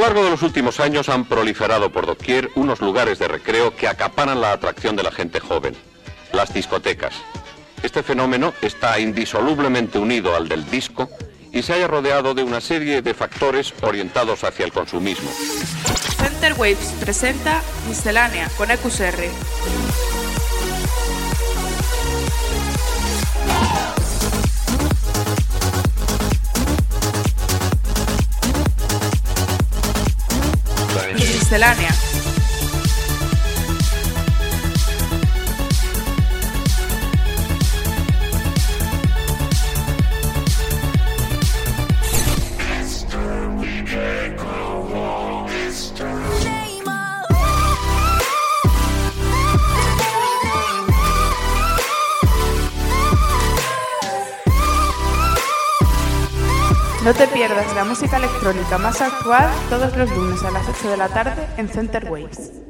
largo de los últimos años han proliferado por doquier unos lugares de recreo que acaparan la atracción de la gente joven, las discotecas. Este fenómeno está indisolublemente unido al del disco y se haya rodeado de una serie de factores orientados hacia el consumismo. Center Waves presenta Miscelánea con EQSR. Miscelánea. La música electrónica más actual todos los lunes a las 8 de la tarde en Center Waves.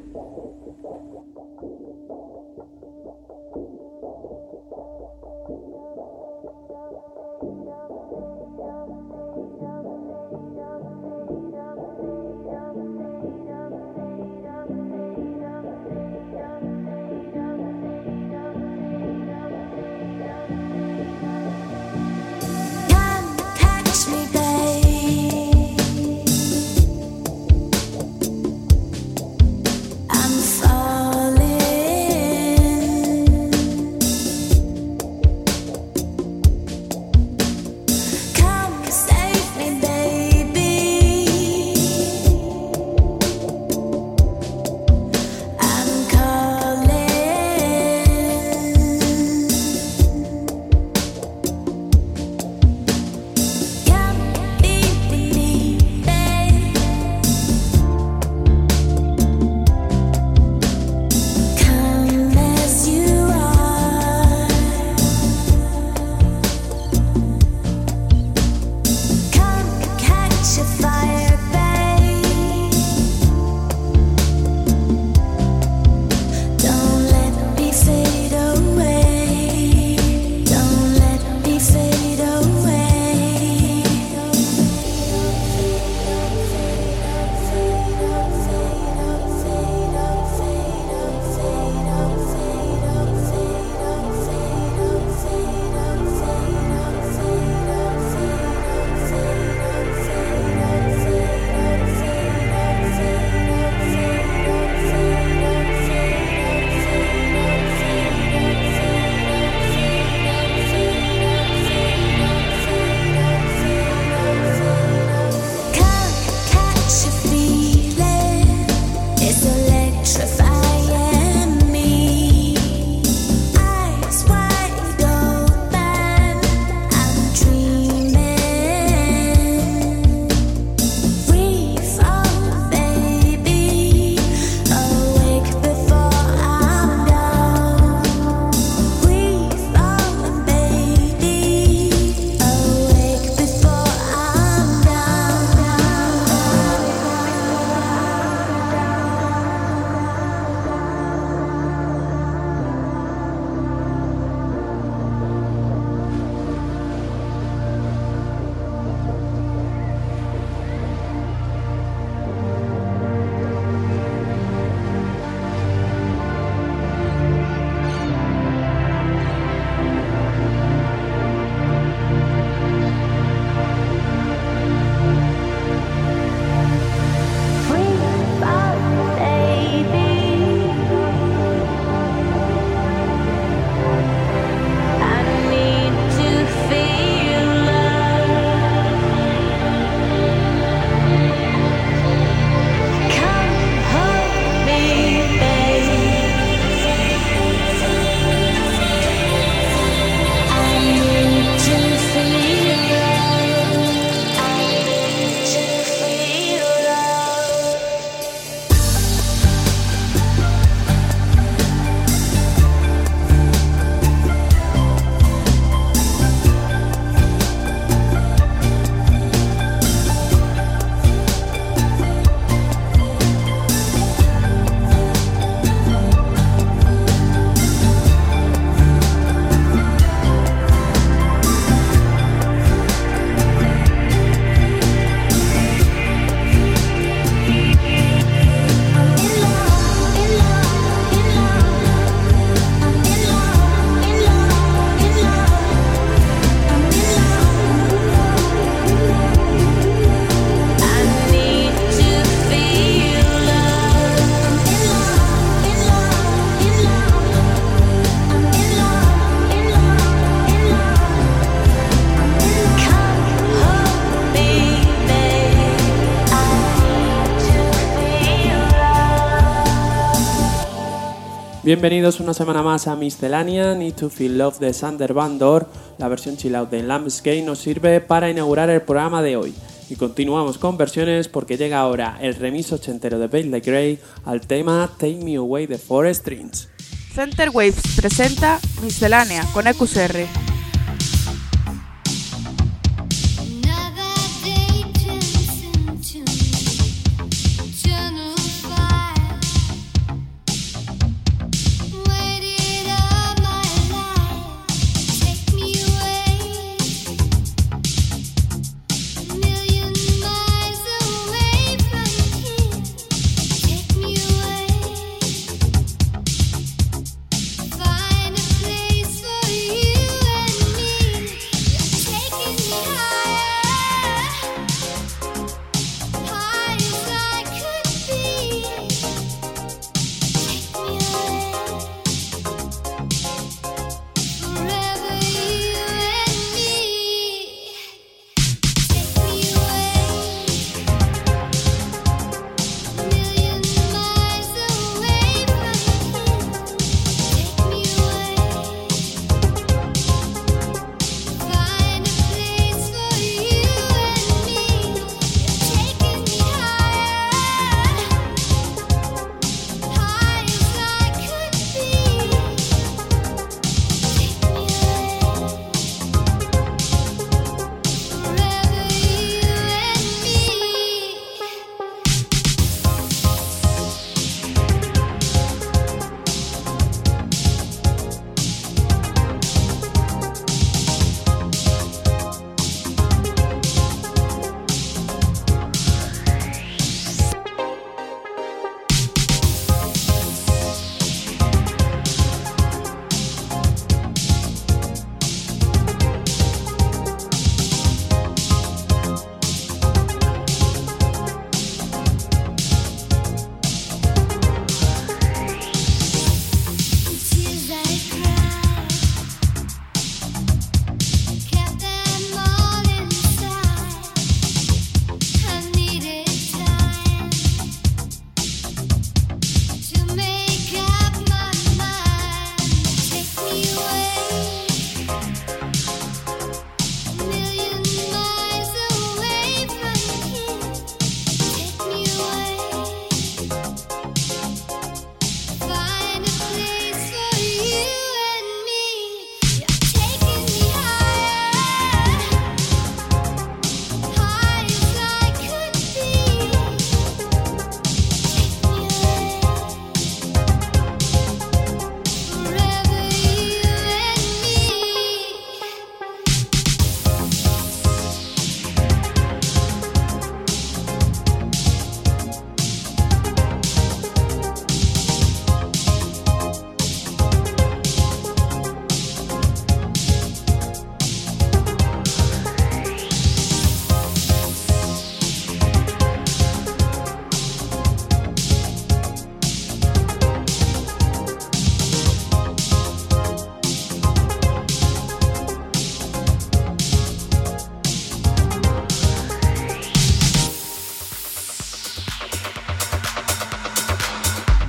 Bienvenidos una semana más a Miscellanea Need to Feel Love de Sander Van Dor. La versión chill out de Lambsgate nos sirve para inaugurar el programa de hoy. Y continuamos con versiones porque llega ahora el remix ochentero de Bailey Gray al tema Take Me Away de Forest Strings. Center Waves presenta Miscelánea con EQCR.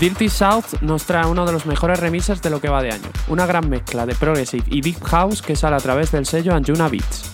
Dirty South nos trae uno de los mejores remixes de lo que va de año. Una gran mezcla de progressive y deep house que sale a través del sello Anjuna Beats.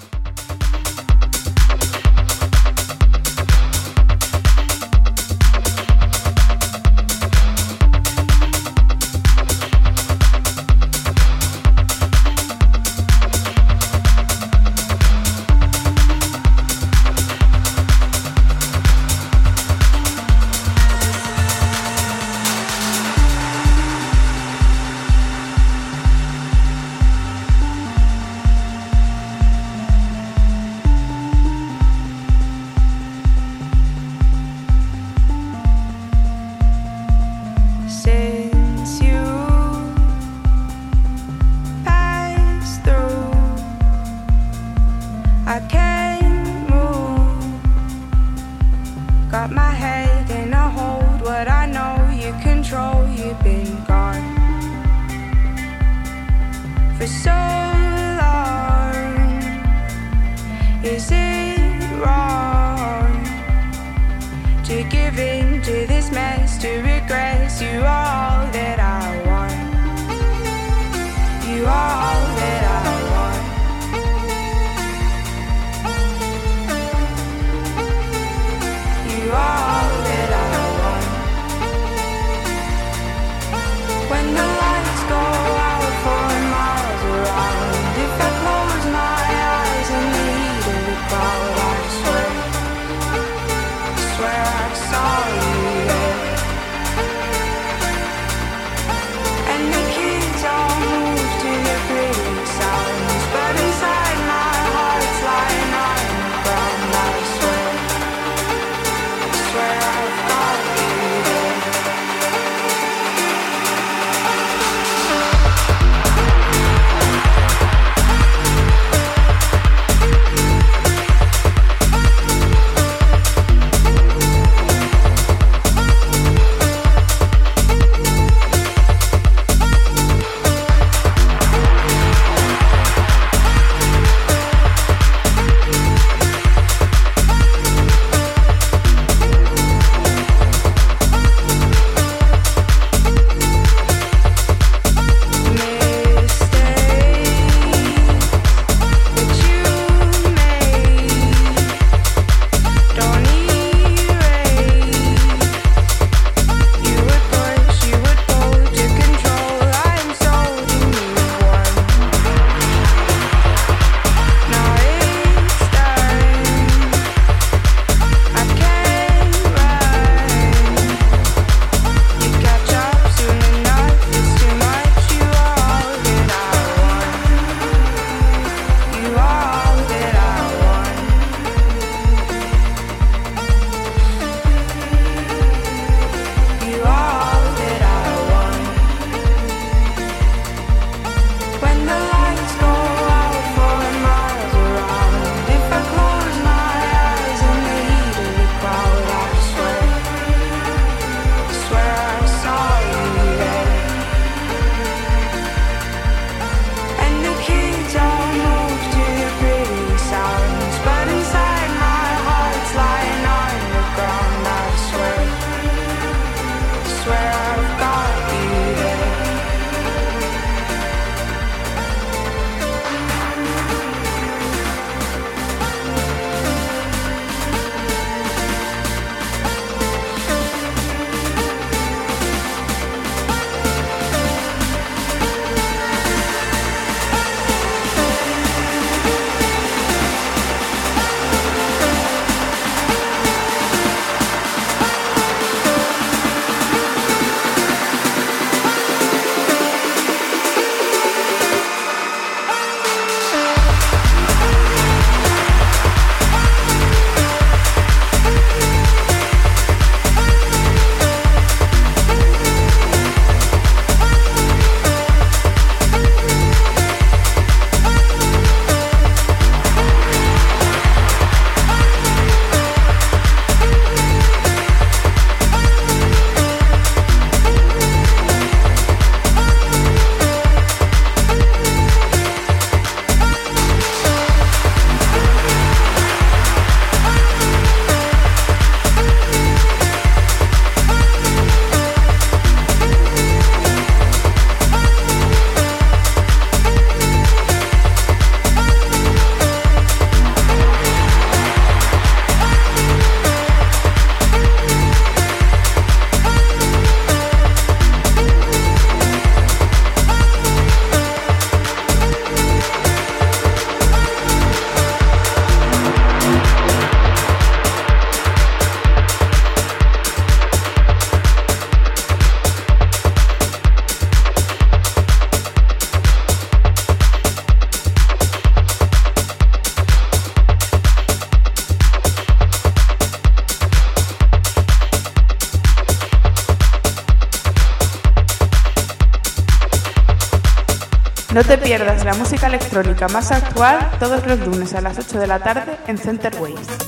electrónica más actual todos los lunes a las 8 de la tarde en Center Waves.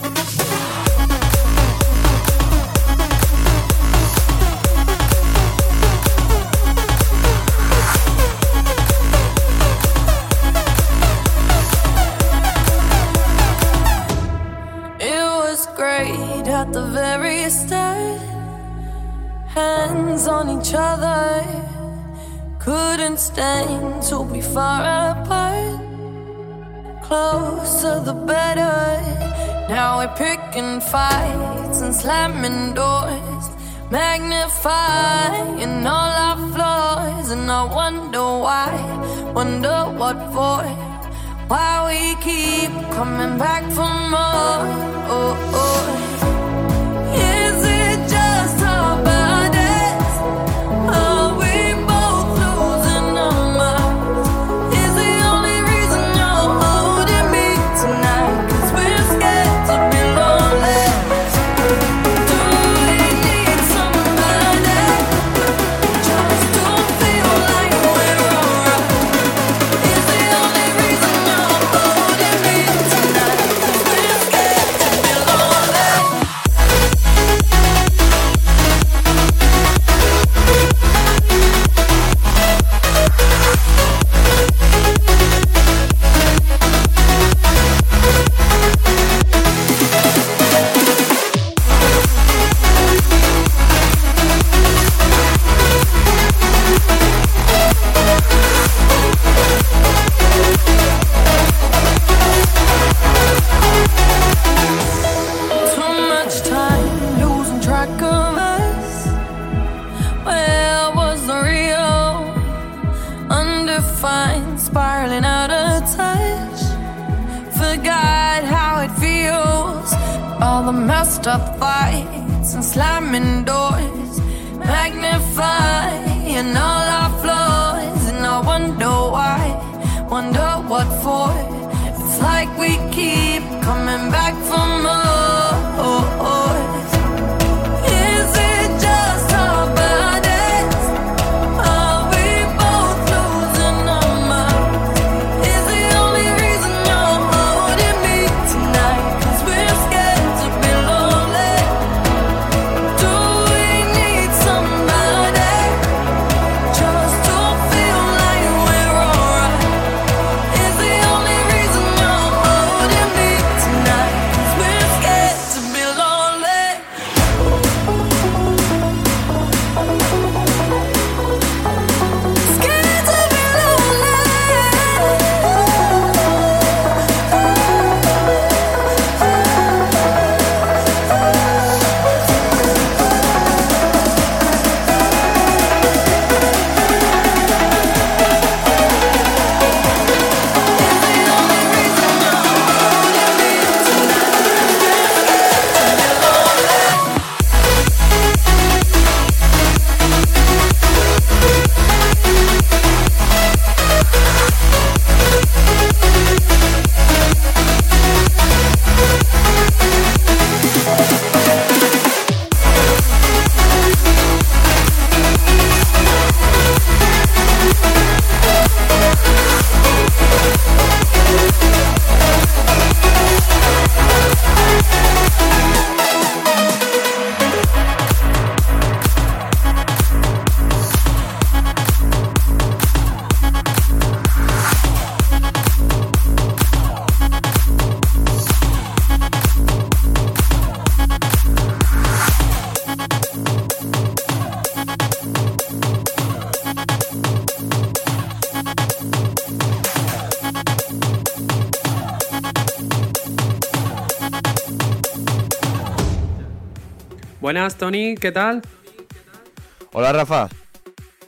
and slamming doors, magnifying all our flaws. And I wonder why, wonder what for, why we keep coming back for more. Buenas, Tony, ¿qué tal? Hola Rafa,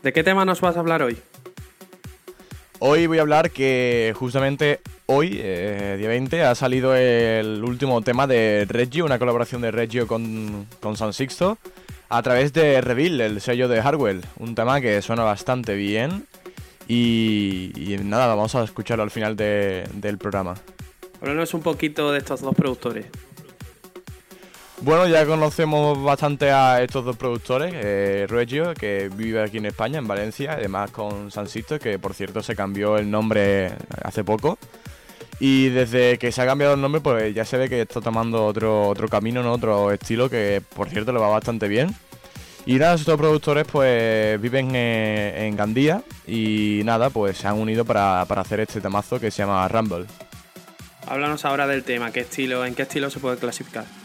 ¿De qué tema nos vas a hablar hoy? hoy voy a hablar que justamente hoy, eh, día 20, ha salido el último tema de Reggio, una colaboración de Reggio con, con San Sixto, a través de Reveal, el sello de Hardwell, un tema que suena bastante bien y, y nada, vamos a escucharlo al final de- del programa. Háblanos un poquito de estos dos productores. Bueno, ya conocemos bastante a estos dos productores, eh, Reggio, que vive aquí en España, en Valencia, además con San Sixto, que por cierto se cambió el nombre hace poco. Y desde que se ha cambiado el nombre, pues ya se ve que está tomando otro, otro camino, ¿no? otro estilo, que por cierto le va bastante bien. Y nada, estos productores pues viven eh, en Gandía y nada, pues se han unido para, para hacer este temazo que se llama Rumble. Háblanos ahora del tema, ¿qué estilo, ¿en qué estilo se puede clasificar?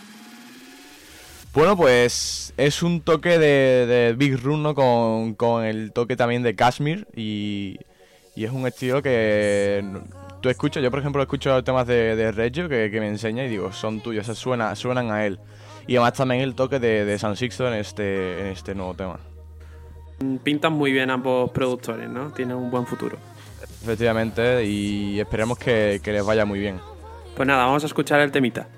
Bueno, pues es un toque de, de Big Room, ¿no? Con, con el toque también de Kashmir y, y es un estilo que tú escuchas, yo por ejemplo escucho temas de, de Reggio que, que me enseña y digo, son tuyos, suena, suenan a él. Y además también el toque de, de San Sixto en este, en este nuevo tema. Pintan muy bien ambos productores, ¿no? Tienen un buen futuro. Efectivamente, y esperemos que, que les vaya muy bien. Pues nada, vamos a escuchar el temita.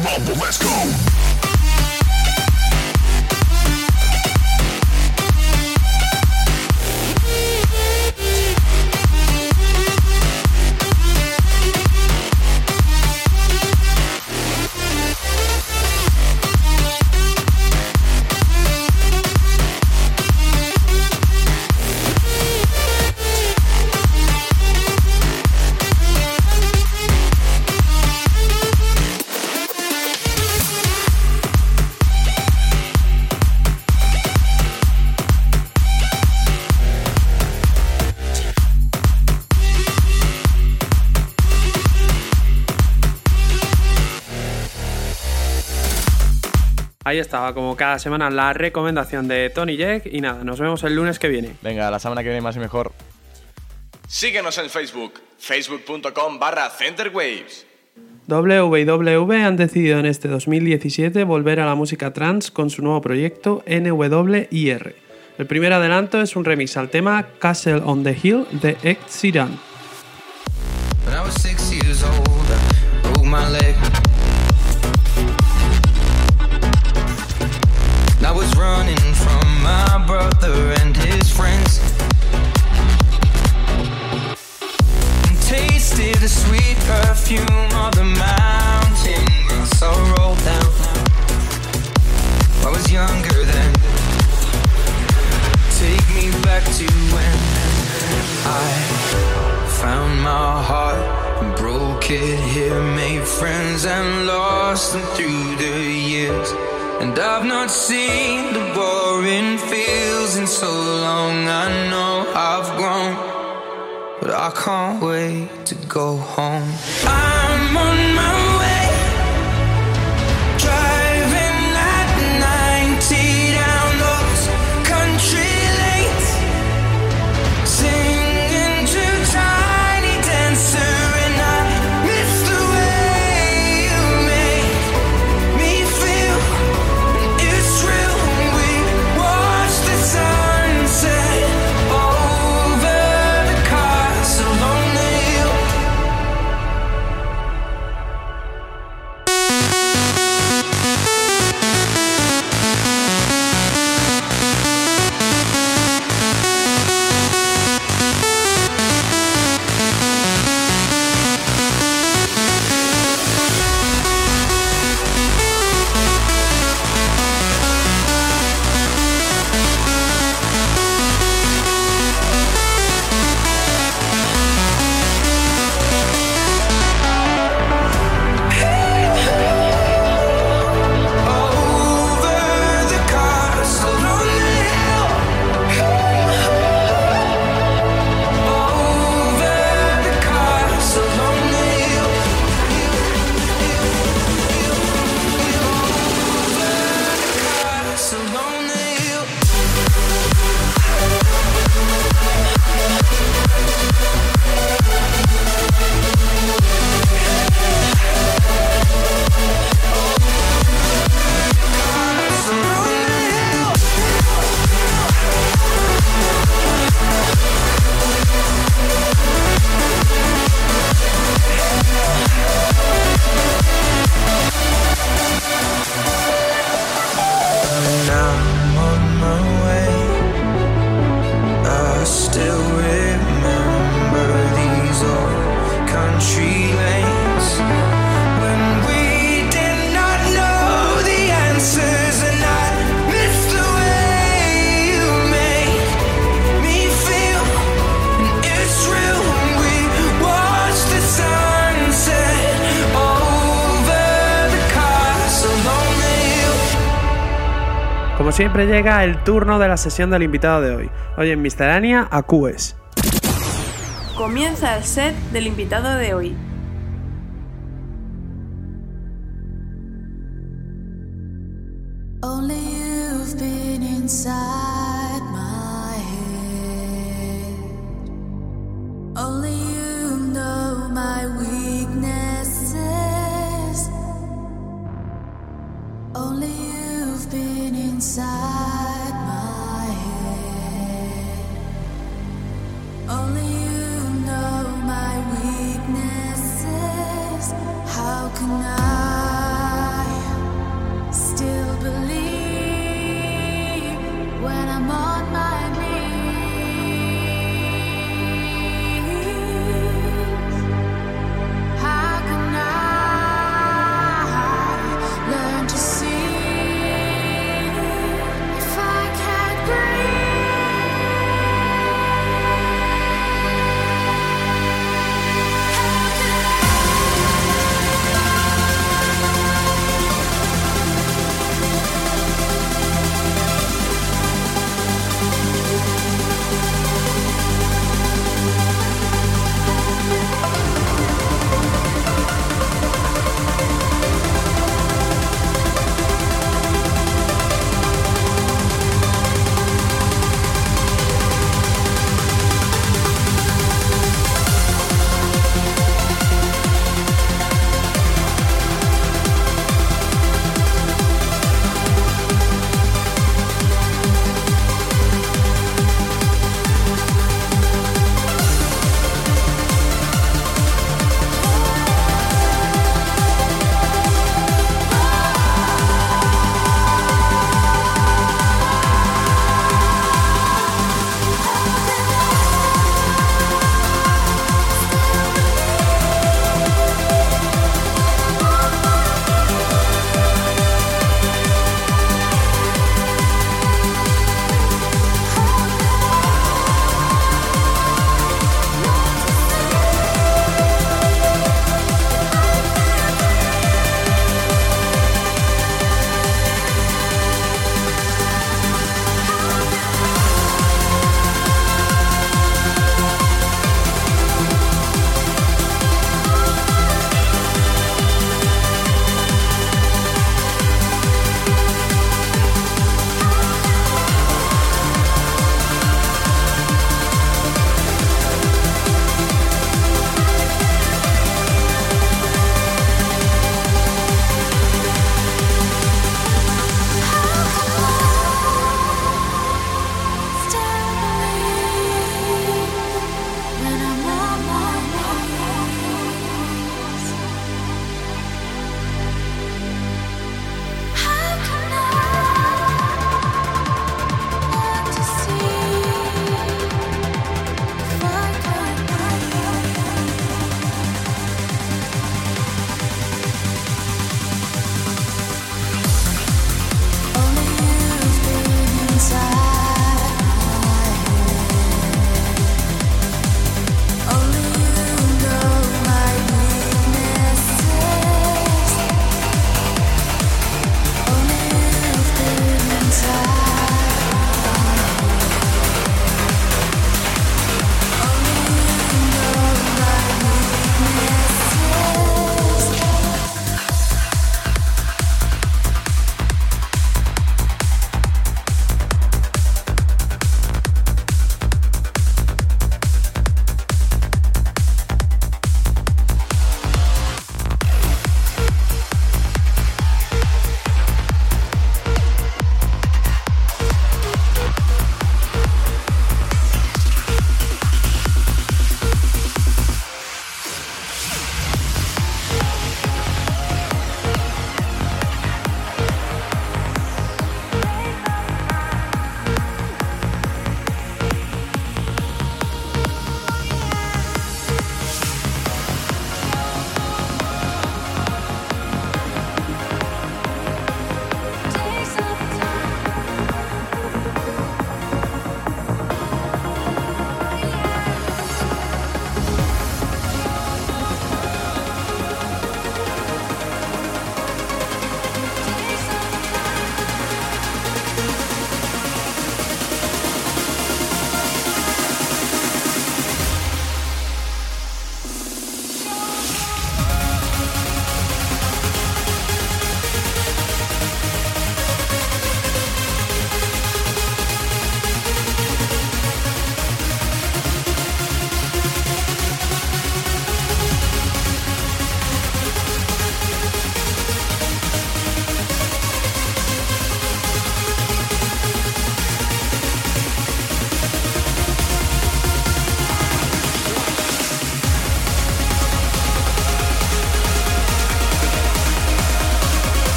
rumble, let's go. Ahí estaba, como cada semana, la recomendación de Tony Jack. Y nada, nos vemos el lunes que viene. Venga, la semana que viene más y mejor. Síguenos en Facebook, facebook.com barra centerwaves. WWE han decidido en este 2017 volver a la música trance con su nuevo proyecto NWIR. El primer adelanto es un remix al tema Castle on the Hill de Ed Sheeran. Brother and his friends. And tasted the sweet perfume of the mountain grass I rolled down. I was younger then. Take me back to when I found my heart and broke it here, made friends and lost them through the years. And I've not seen the boring fields in so long. I know I've grown, but I can't wait to go home. I'm on siempre llega el turno de la sesión del invitado de hoy. Hoy en Miscelánea, Acúes. Comienza el set del invitado de hoy.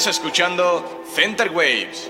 Estás escuchando Center Waves.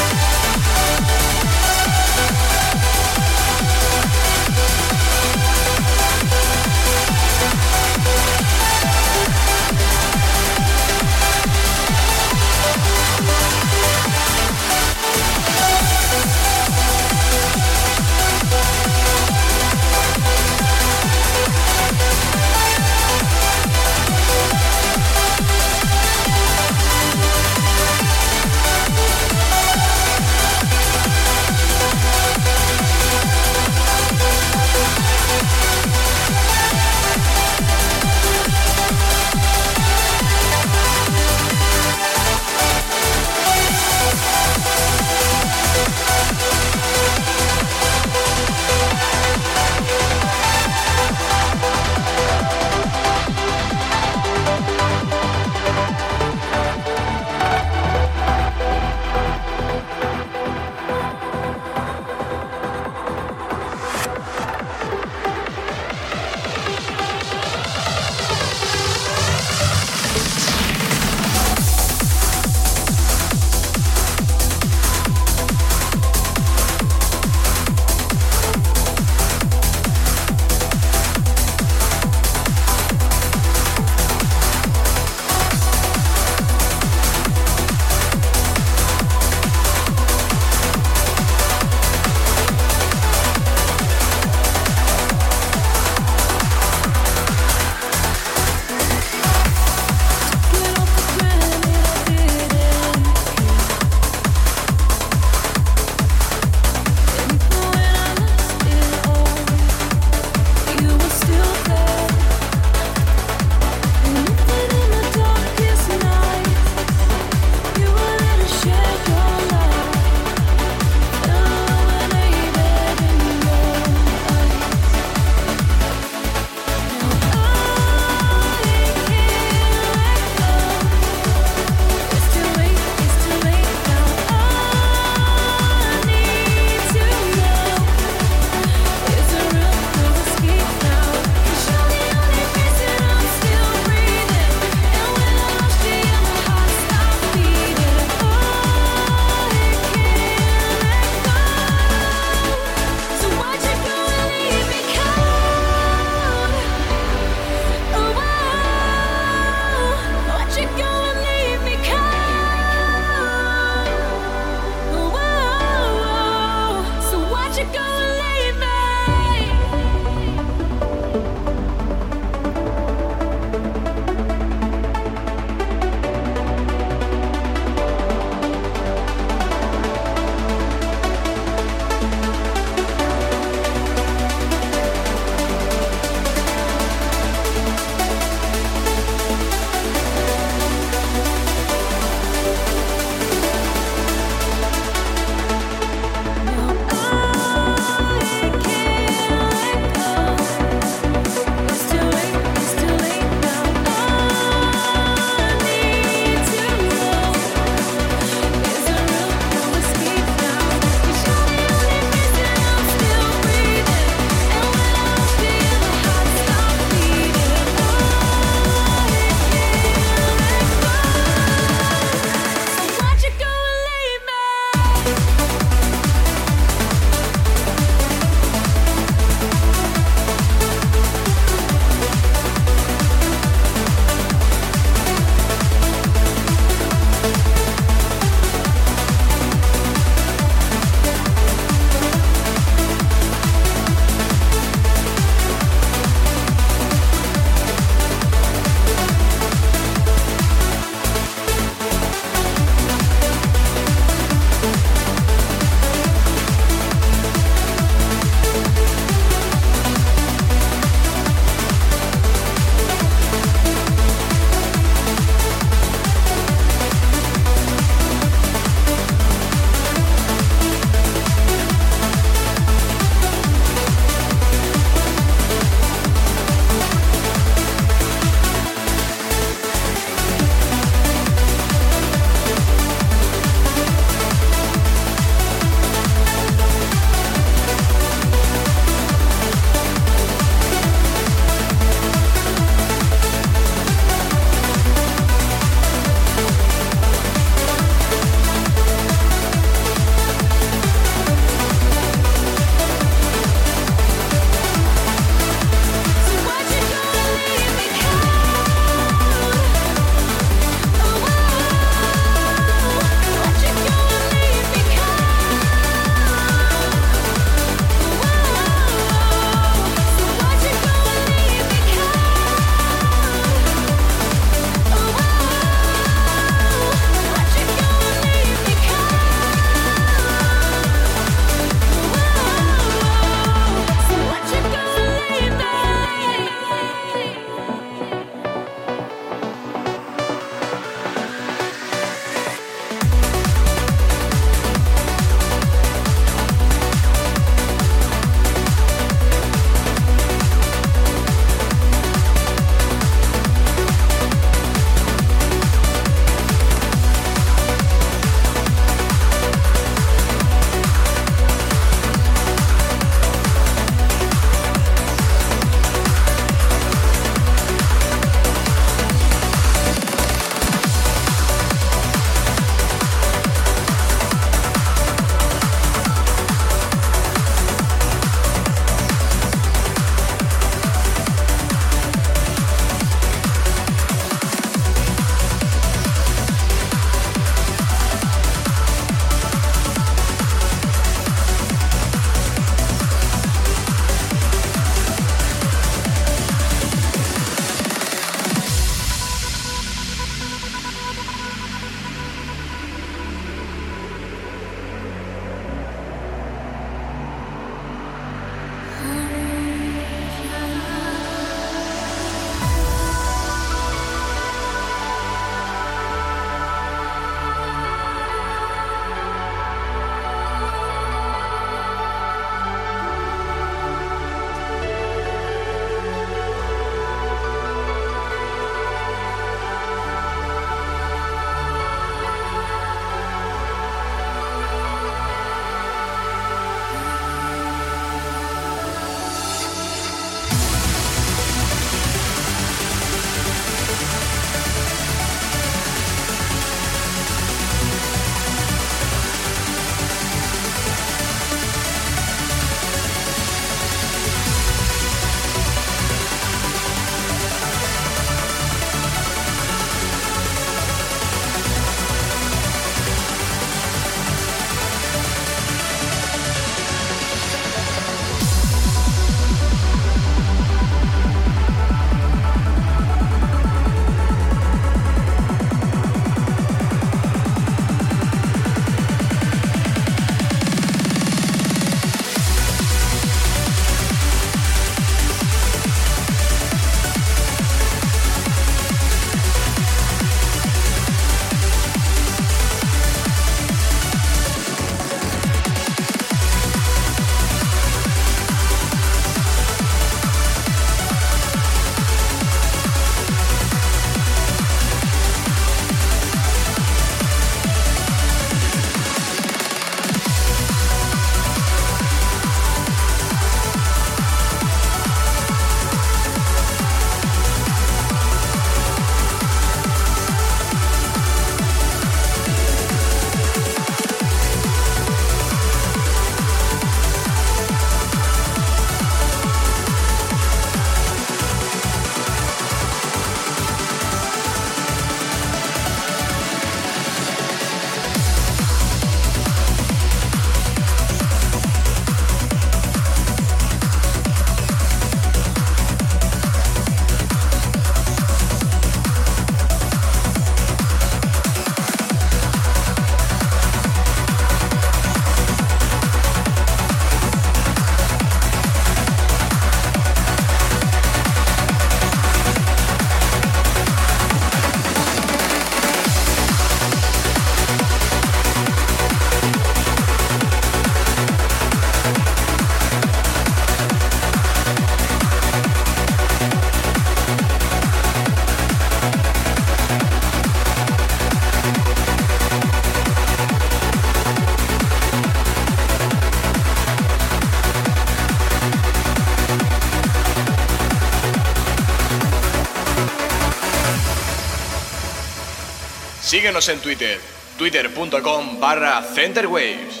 Síguenos en Twitter, twitter.com barra centerwaves.